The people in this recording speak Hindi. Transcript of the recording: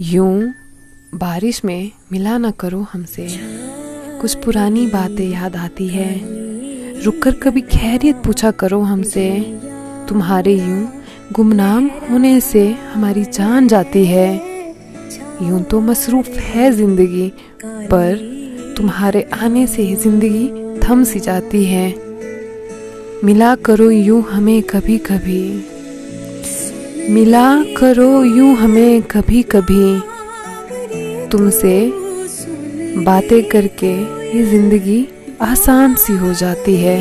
यूँ बारिश में मिला ना करो हमसे। कुछ पुरानी बातें याद आती है। रुक कर कभी खैरियत पूछा करो हमसे। तुम्हारे यूँ गुमनाम होने से हमारी जान जाती है। यूँ तो मसरूफ है ज़िंदगी, पर तुम्हारे आने से ही ज़िंदगी थम सी जाती है। मिला करो यूँ हमें कभी कभी मिला करो यूँ हमें कभी कभी तुमसे बातें करके ये ज़िंदगी आसान सी हो जाती है।